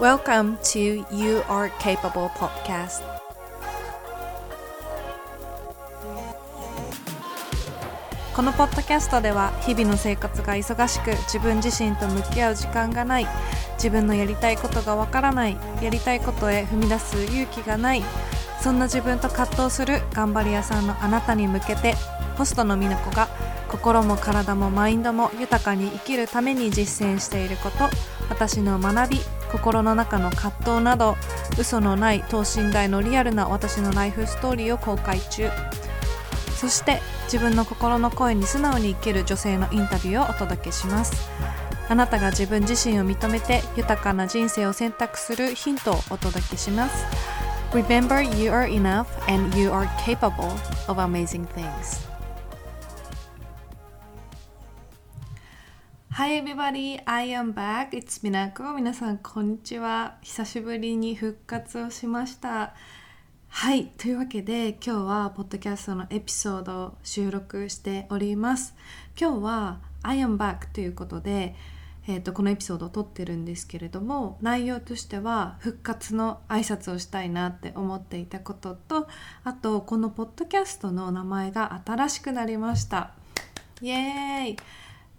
Welcome to You Are Capable Podcast. このポッドキャストでは日々の生活が忙しく自分自身と向き合う時間がない自分のやりたいことがわからないやりたいことへ踏み出す勇気がないそんな自分と葛藤する頑張り屋さんのあなたに向けてホストの美奈子が心も体もマインドも豊かに生きるために実践していること私の学び心の中の葛藤など嘘のない等身大のリアルな私のライフストーリーを公開中。そして自分の心の声に素直に生きる女性のインタビューをお届けします。あなたが自分自身を認めて豊かな人生を選択するヒントをお届けします。Remember you are enough and you are capable of amazing things. Hi everybody, I am back. It's Minako. 皆さん、こんにちは。久しぶりに復活をしました。はい、というわけで今日はポッドキャストのエピソードを収録しております。今日は I am back ということで、えー、とこのエピソードを撮ってるんですけれども内容としては復活の挨拶をしたいなって思っていたこととあとこのポッドキャストの名前が新しくなりました。イエーイ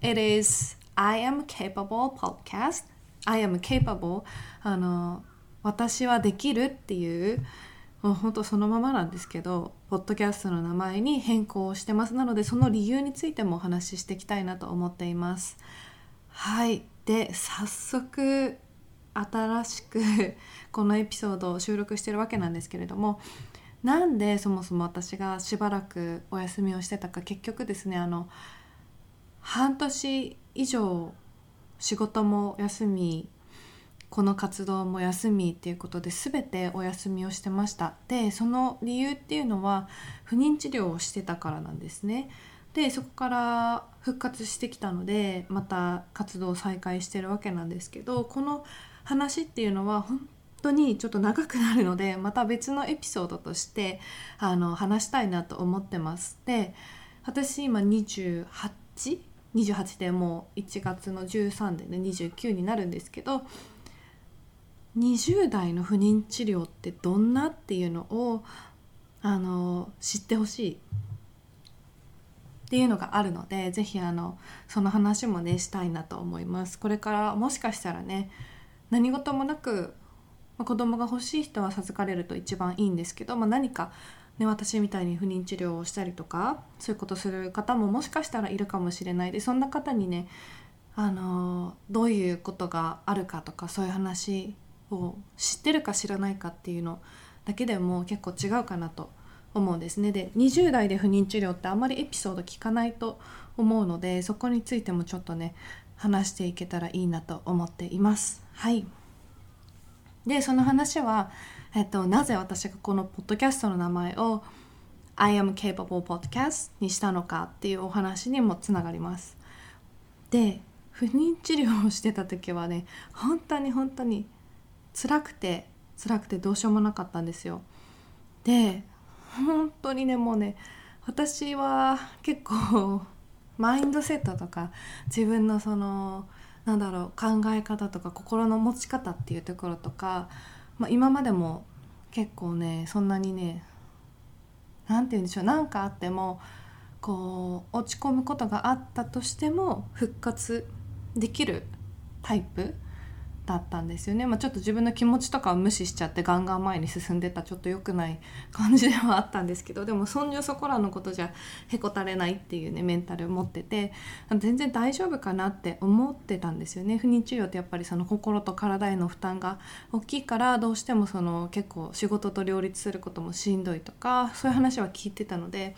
It is I am capable podcast. I am capable. あの私はできるっていうもう本当そのままなんですけどポッドキャストの名前に変更してます。なのでその理由についてもお話ししていきたいなと思っています。はい。で早速新しくこのエピソードを収録してるわけなんですけれどもなんでそもそも私がしばらくお休みをしてたか結局ですねあの半年以上仕事も休みこの活動も休みっていうことで全てお休みをしてました。でその理由っていうのは不妊治療をしてたからなんですね。でそこから復活してきたのでまた活動を再開してるわけなんですけどこの話っていうのは本当にちょっと長くなるのでまた別のエピソードとしてあの話したいなと思ってます。で私今28 28でもう1月の13でね29になるんですけど20代の不妊治療ってどんなっていうのをあの知ってほしいっていうのがあるのでぜひあのその話もねしたいなと思います。これからもしかしたらね何事もなく、まあ、子供が欲しい人は授かれると一番いいんですけど、まあ、何かね、私みたいに不妊治療をしたりとかそういうことする方ももしかしたらいるかもしれない。でそんな方にねあのどういうことがあるかとかそういう話を知ってるか知らないかっていうのだけでも結構違うかなと思うんですね。で20代で不妊治療ってあんまりエピソード聞かないと思うのでそこについてもちょっとね話していけたらいいなと思っています。はい。でその話はえっと、なぜ私がこのポッドキャストの名前を I am capable podcast にしたのかっていうお話にもつながります。で不妊治療をしてた時はね本当に本当に辛くて辛くてどうしようもなかったんですよ。で本当にねもうね私は結構 マインドセットとか自分のそのなんだろう考え方とか心の持ち方っていうところとかまあ、今までも結構ねそんなにね何て言うんでしょう何かあってもこう落ち込むことがあったとしても復活できるタイプだったんですよね、まあ、ちょっと自分の気持ちとかを無視しちゃってガンガン前に進んでたちょっと良くない感じではあったんですけどでもそんじょそこらのことじゃへこたれないっていうねメンタルを持ってて全然大丈夫かなって思ってたんですよね不妊治療ってやっぱりその心と体への負担が大きいからどうしてもその結構仕事と両立することもしんどいとかそういう話は聞いてたので。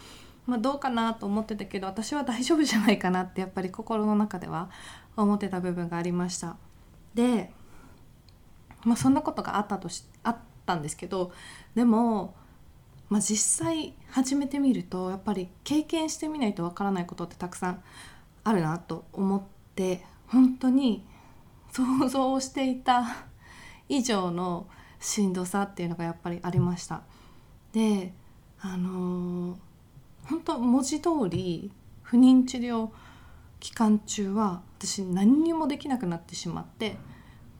まあ、どうかなと思ってたけど私は大丈夫じゃないかなってやっぱり心の中では思ってた部分がありました。でまあ、そんなことがあったとしあったんですけどでも、まあ、実際始めてみるとやっぱり経験してみないとわからないことってたくさんあるなと思って本当に想像していた 以上のしんどさっていうのがやっぱりありました。であのー、本当文字通り不妊治療期間中は私何にもできなくなってしまって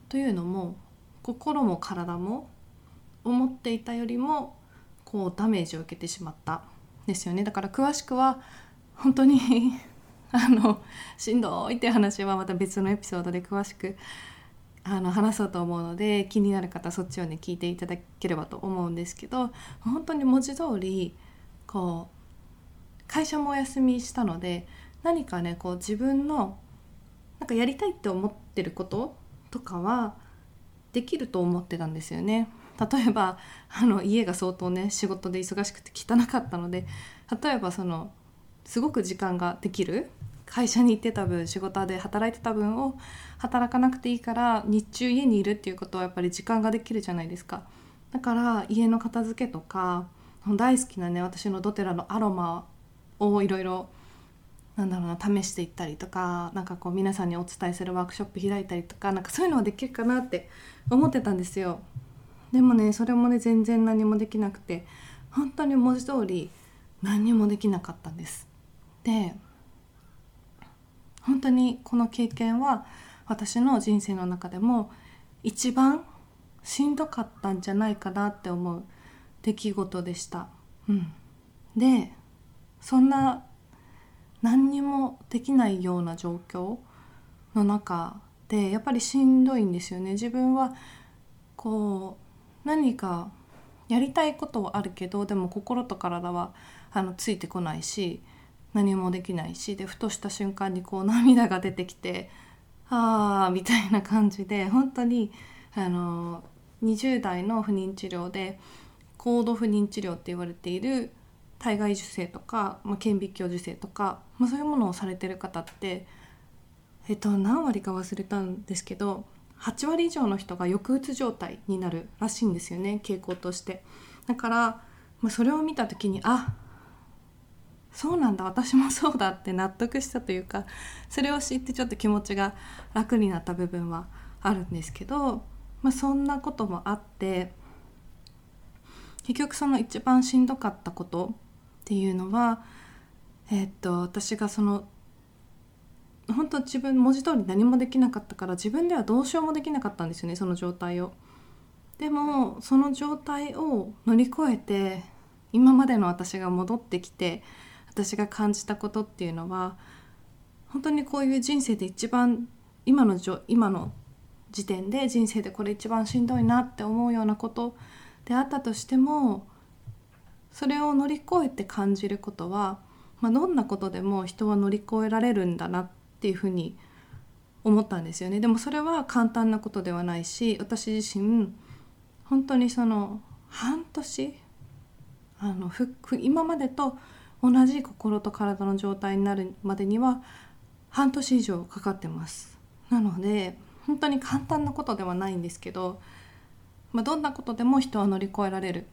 というのも心も体も思っていたよりもこうダメージを受けてしまったですよね。だから詳しくは本当に あのしんどいって話はまた別のエピソードで詳しくあの話そうと思うので気になる方そっちをね聞いていただければと思うんですけど本当に文字通りこう会社もお休みしたので何かねこう自分のなんかやりたいって思ってることとかはできると思ってたんですよね。例えば あの家が相当ね仕事で忙しくて汚かったので例えばそのすごく時間ができる会社に行ってた分仕事で働いてた分を働かなくていいから日中家にいるっていうことはやっぱり時間ができるじゃないですかだから家の片付けとか大好きなね私のドテラのアロマをいろいろなんだろうな試していったりとかなんかこう皆さんにお伝えするワークショップ開いたりとかなんかそういうのはできるかなって思ってたんですよ。でもねそれもね全然何もできなくて本当に文字通り何もできなかったんです。で本当にこの経験は私の人生の中でも一番しんどかったんじゃないかなって思う出来事でした。うん、でそんな何にもできないような状況の中でやっぱりしんどいんですよね。自分はこう何かやりたいことはあるけどでも心と体はあのついてこないし何もできないしでふとした瞬間にこう涙が出てきてああみたいな感じで本当にあの20代の不妊治療で高度不妊治療って言われている体外受精とか、まあ、顕微鏡受精とか、まあ、そういうものをされてる方ってえっと何割か忘れたんですけど8割以上の人が抑うつ状態になるらしいんですよね傾向として。だから、まあ、それを見た時にあそうなんだ私もそうだって納得したというかそれを知ってちょっと気持ちが楽になった部分はあるんですけど、まあ、そんなこともあって結局その一番しんどかったことっていうのは、えー、っと私がその本当自分文字通り何もできなかったから自分ではどうしようもできなかったんですよねその状態を。でもその状態を乗り越えて今までの私が戻ってきて私が感じたことっていうのは本当にこういう人生で一番今の今の時点で人生でこれ一番しんどいなって思うようなことであったとしてもそれを乗り越えて感じることは、まあ、どんなことでも人は乗り越えられるんだなっていうふうに思ったんですよね。でもそれは簡単なことではないし私自身本当にその半年あのふ今までと同じ心と体の状態になるまでには半年以上かかってます。なので本当に簡単なことではないんですけど、まあ、どんなことでも人は乗り越えられる。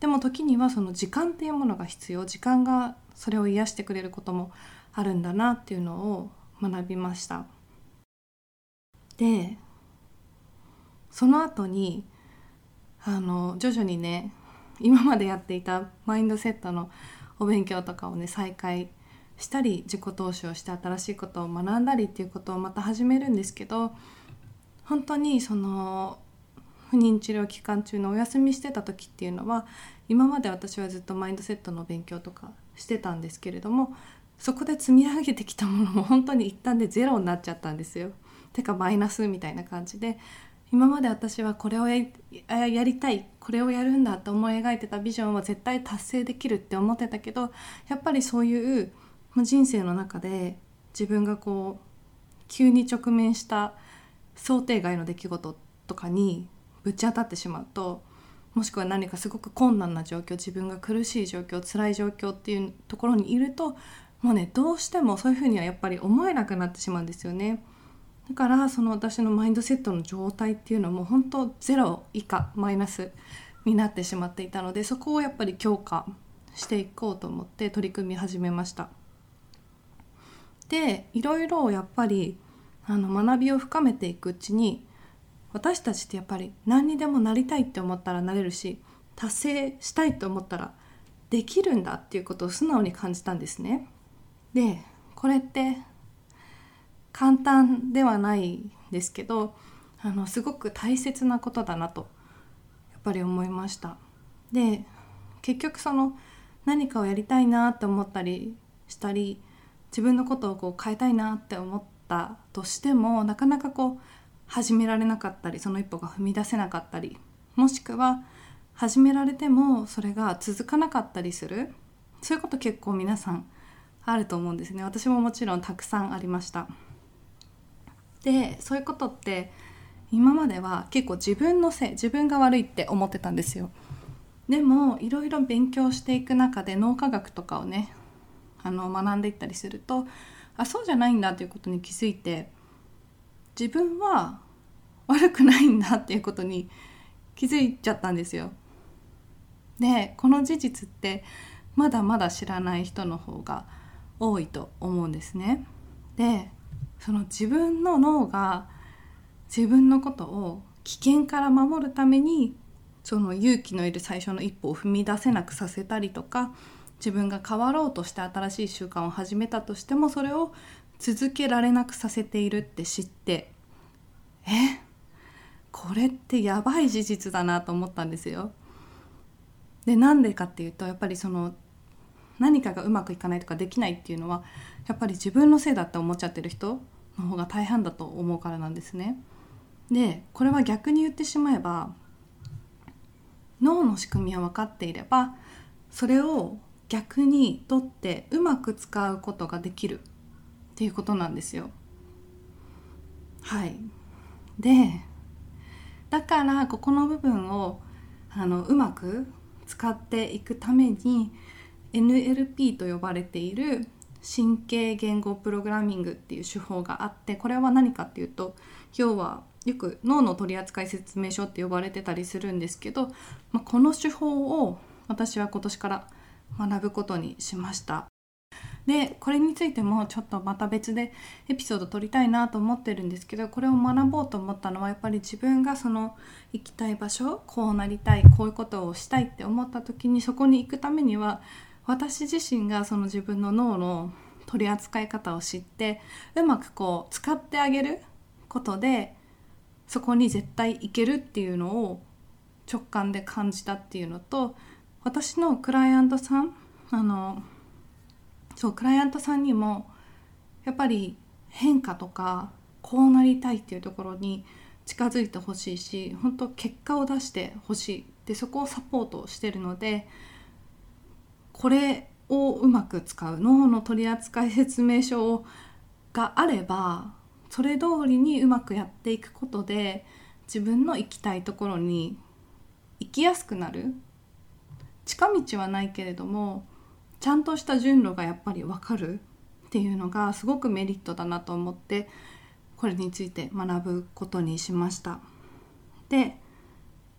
でも時にはその時間っていうものが必要。時間がそれを癒してくれることもあるんだなっていうのを学びました。でその後にあの徐々にね今までやっていたマインドセットのお勉強とかをね再開したり自己投資をして新しいことを学んだりっていうことをまた始めるんですけど本当にその不妊治療期間中のお休みしてた時っていうのは今まで私はずっとマインドセットの勉強とかしてたんですけれどもそこで積み上げてきたものも本当に一旦でゼロになっちゃったんですよ。てかマイナスみたいな感じで今まで私はこれをやりたいこれをやるんだと思い描いてたビジョンは絶対達成できるって思ってたけどやっぱりそういう人生の中で自分がこう急に直面した想定外の出来事とかにぶち当たってしまうともしくは何かすごく困難な状況自分が苦しい状況辛い状況っていうところにいるともうねどうしてもそういうふうにはやっぱり思えなくなってしまうんですよね。だからその私のマインドセットの状態っていうのも本当ゼロ以下マイナスになってしまっていたのでそこをやっぱり強化していこうと思って取り組み始めました。でいろいろやっぱりあの学びを深めていくうちに私たちってやっぱり何にでもなりたいって思ったらなれるし達成したいと思ったらできるんだっていうことを素直に感じたんですね。でこれって簡単ではないですけどあのすごく大切なことだなとやっぱり思いましたで結局その何かをやりたいなって思ったりしたり自分のことをこう変えたいなって思ったとしてもなかなかこう始められなかったりその一歩が踏み出せなかったりもしくは始められてもそれが続かなかったりする。そういうこと結構皆さんあると思うんですね。私ももちろんたくさんありました。でそういうことって今までは結構自分のせい自分が悪いって思ってたんですよ。でもいろいろ勉強していく中で脳科学とかをねあの学んでいったりするとあそうじゃないんだということに気づいて自分は悪くないんだっていうことに気づいちゃったんですよ。でこの事実ってまだまだ知らない人の方が多いと思うんですね。でその自分の脳が自分のことを危険から守るためにその勇気のいる最初の一歩を踏み出せなくさせたりとか自分が変わろうとして新しい習慣を始めたとしてもそれを続けられなくさせているって知ってえ？これってやばい事実だなと思ったんですよ。でなんでかっていうとやっぱりその何かがうまくいかないとかできないっていうのはやっぱり自分のせいだって思っちゃってる人の方が大半だと思うからなんですね。でこれは逆に言ってしまえば脳の仕組みは分かっていればそれを逆にとってうまく使うことができるっていうことなんですよ。はいでだからここの部分をあのうまく使っていくために NLP と呼ばれている神経言語プログラミングっていう手法があってこれは何かっていうと要はよく脳の取扱説明書って呼ばれてたりするんですけど、まあ、この手法を私は今年から学ぶことにしました。でこれについてもちょっとまた別でエピソード撮りたいなと思ってるんですけどこれを学ぼうと思ったのはやっぱり自分がその行きたい場所こうなりたいこういうことをしたいって思った時にそこに行くためには私自身がその自分の脳の取り扱い方を知ってうまくこう使ってあげることでそこに絶対行けるっていうのを直感で感じたっていうのと私のクライアントさんあのそうクライアントさんにもやっぱり変化とかこうなりたいっていうところに近づいてほしいし本当結果を出してほしい。でそこをサポートしてるのでこれをうまく使う脳の取扱説明書があればそれ通りにうまくやっていくことで自分の行きたいところに行きやすくなる。近道はないけれどもちゃんとした順路がやっぱり分かるっていうのがすごくメリットだなと思ってこれについて学ぶことにしました。で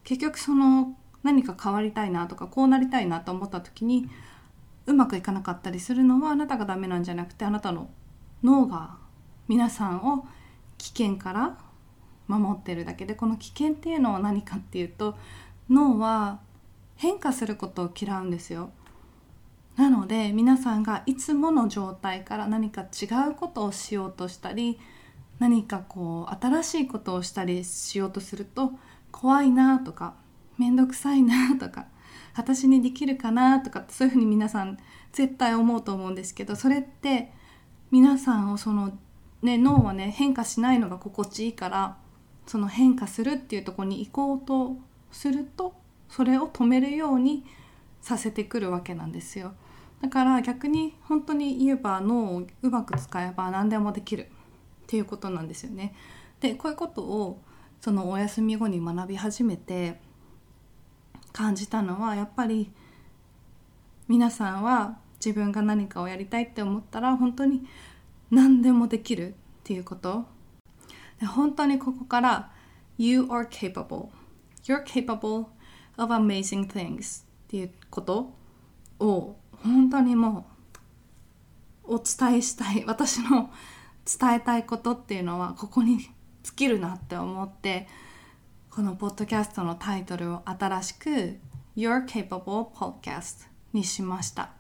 結局その何か変わりたいなとかこうなりたいなと思った時にうまくいかなかったりするのはあなたがダメなんじゃなくてあなたの脳が皆さんを危険から守ってるだけでこの危険っていうのは何かっていうと脳は変化することを嫌うんですよ。ので皆さんがいつもの状態から何か違うことをしようとしたり何かこう新しいことをしたりしようとすると怖いなとか面倒くさいなとか私にできるかなとかそういうふうに皆さん絶対思うと思うんですけどそれって皆さんをその、ね、脳はね変化しないのが心地いいからその変化するっていうとこに行こうとするとそれを止めるようにさせてくるわけなんですよ。だから逆に本当に言えば脳をうまく使えば何でもできる。っていうことなんですよね。でこういうことをそのお休み後に学び始めて感じたのはやっぱり皆さんは自分が何かをやりたいって思ったら本当に何でもできる。っていうこと。本当にここから You are capable. You're capable of amazing things. っていうことを本当にもうお伝えしたい 私の伝えたいことっていうのはここに尽きるなって思ってこのポッドキャストのタイトルを新しく Your Capable Podcast にしました。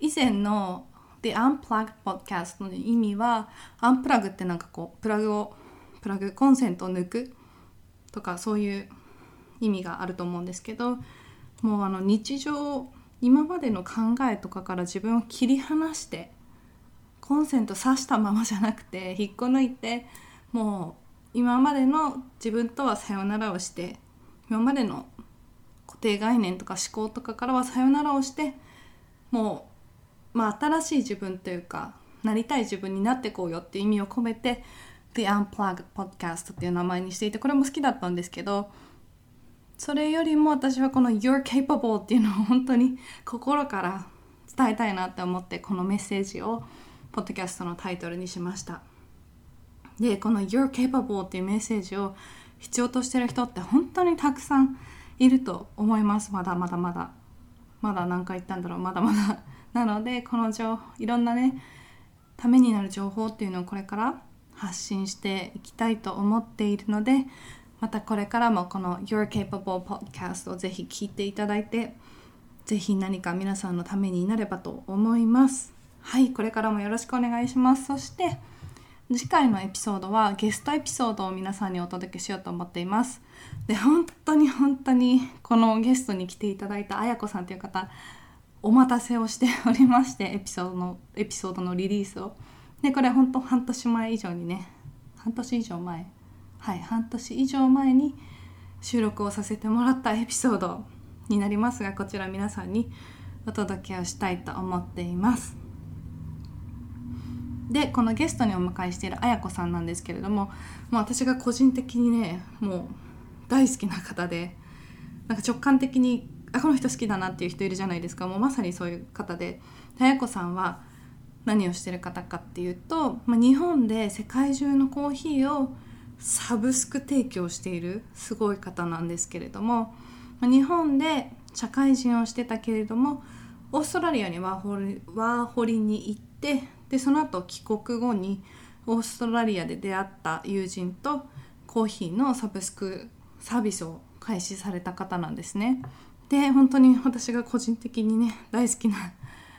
以前の The Unplugged Podcast の意味はアンプラグってなんかこうプラグをプラグコンセントを抜くとかそういう意味があると思うんですけどもうあの日常今までの考えとかから自分を切り離してコンセント挿したままじゃなくて引っこ抜いてもう今までの自分とはさよならをして今までの固定概念とか思考とかからはさよならをしてもう、まあ、新しい自分というかなりたい自分になってこうよっていう意味を込めて The Unplugged Podcast っていう名前にしていてこれも好きだったんですけどそれよりも私はこの You're capable っていうのを本当に心から伝えたいなって思ってこのメッセージをポッドキャストのタイトルにしました。でこの You're capable っていうメッセージを必要としてる人って本当にたくさんいると思います。まだまだまだ。まだ何回言ったんだろう。まだまだ。なのでこの情いろんなねためになる情報っていうのをこれから発信していきたいと思っているのでまたこれからもこの Your Capable Podcast をぜひ聞いていただいてぜひ何か皆さんのためになればと思います。はいこれからもよろしくお願いします。そして次回のエピソードはゲストエピソードを皆さんにお届けしようと思っています。で本当に本当にこのゲストに来ていただいたあやこさんという方お待たせをしておりましてエピソードのエピソードのリリースを。でこれ本当半年前以上にね半年以上前はい半年以上前に収録をさせてもらったエピソードになりますがこちら皆さんにお届けをしたいと思っています。でこのゲストにお迎えしているあやこさんなんですけれどももう私が個人的にねもう大好きな方でなんか直感的にあこの人好きだなっていう人いるじゃないですか。もうまさにそういう方であやこさんは何をしてる方かっていうと、まあ、日本で世界中のコーヒーをサブスク提供しているすごい方なんですけれども日本で社会人をしてたけれどもオーストラリアにワーホリワーホリに行ってでその後帰国後にオーストラリアで出会った友人とコーヒーのサブスクサービスを開始された方なんですね。で本当に私が個人的にね大好きな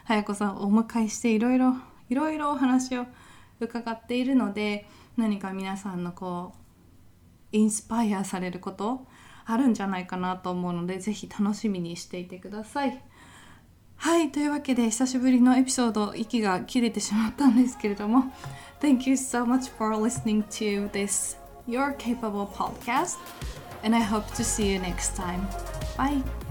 早子さんをお迎えしていろいろいろいろお話を伺っているので何か皆さんのこうインスパイアされることあるんじゃないかなと思うのでぜひ楽しみにしていてください。はいというわけで久しぶりのエピソード息が切れてしまったんですけれども Thank you so much for listening to this Your Capable podcast and I hope to see you next time. Bye!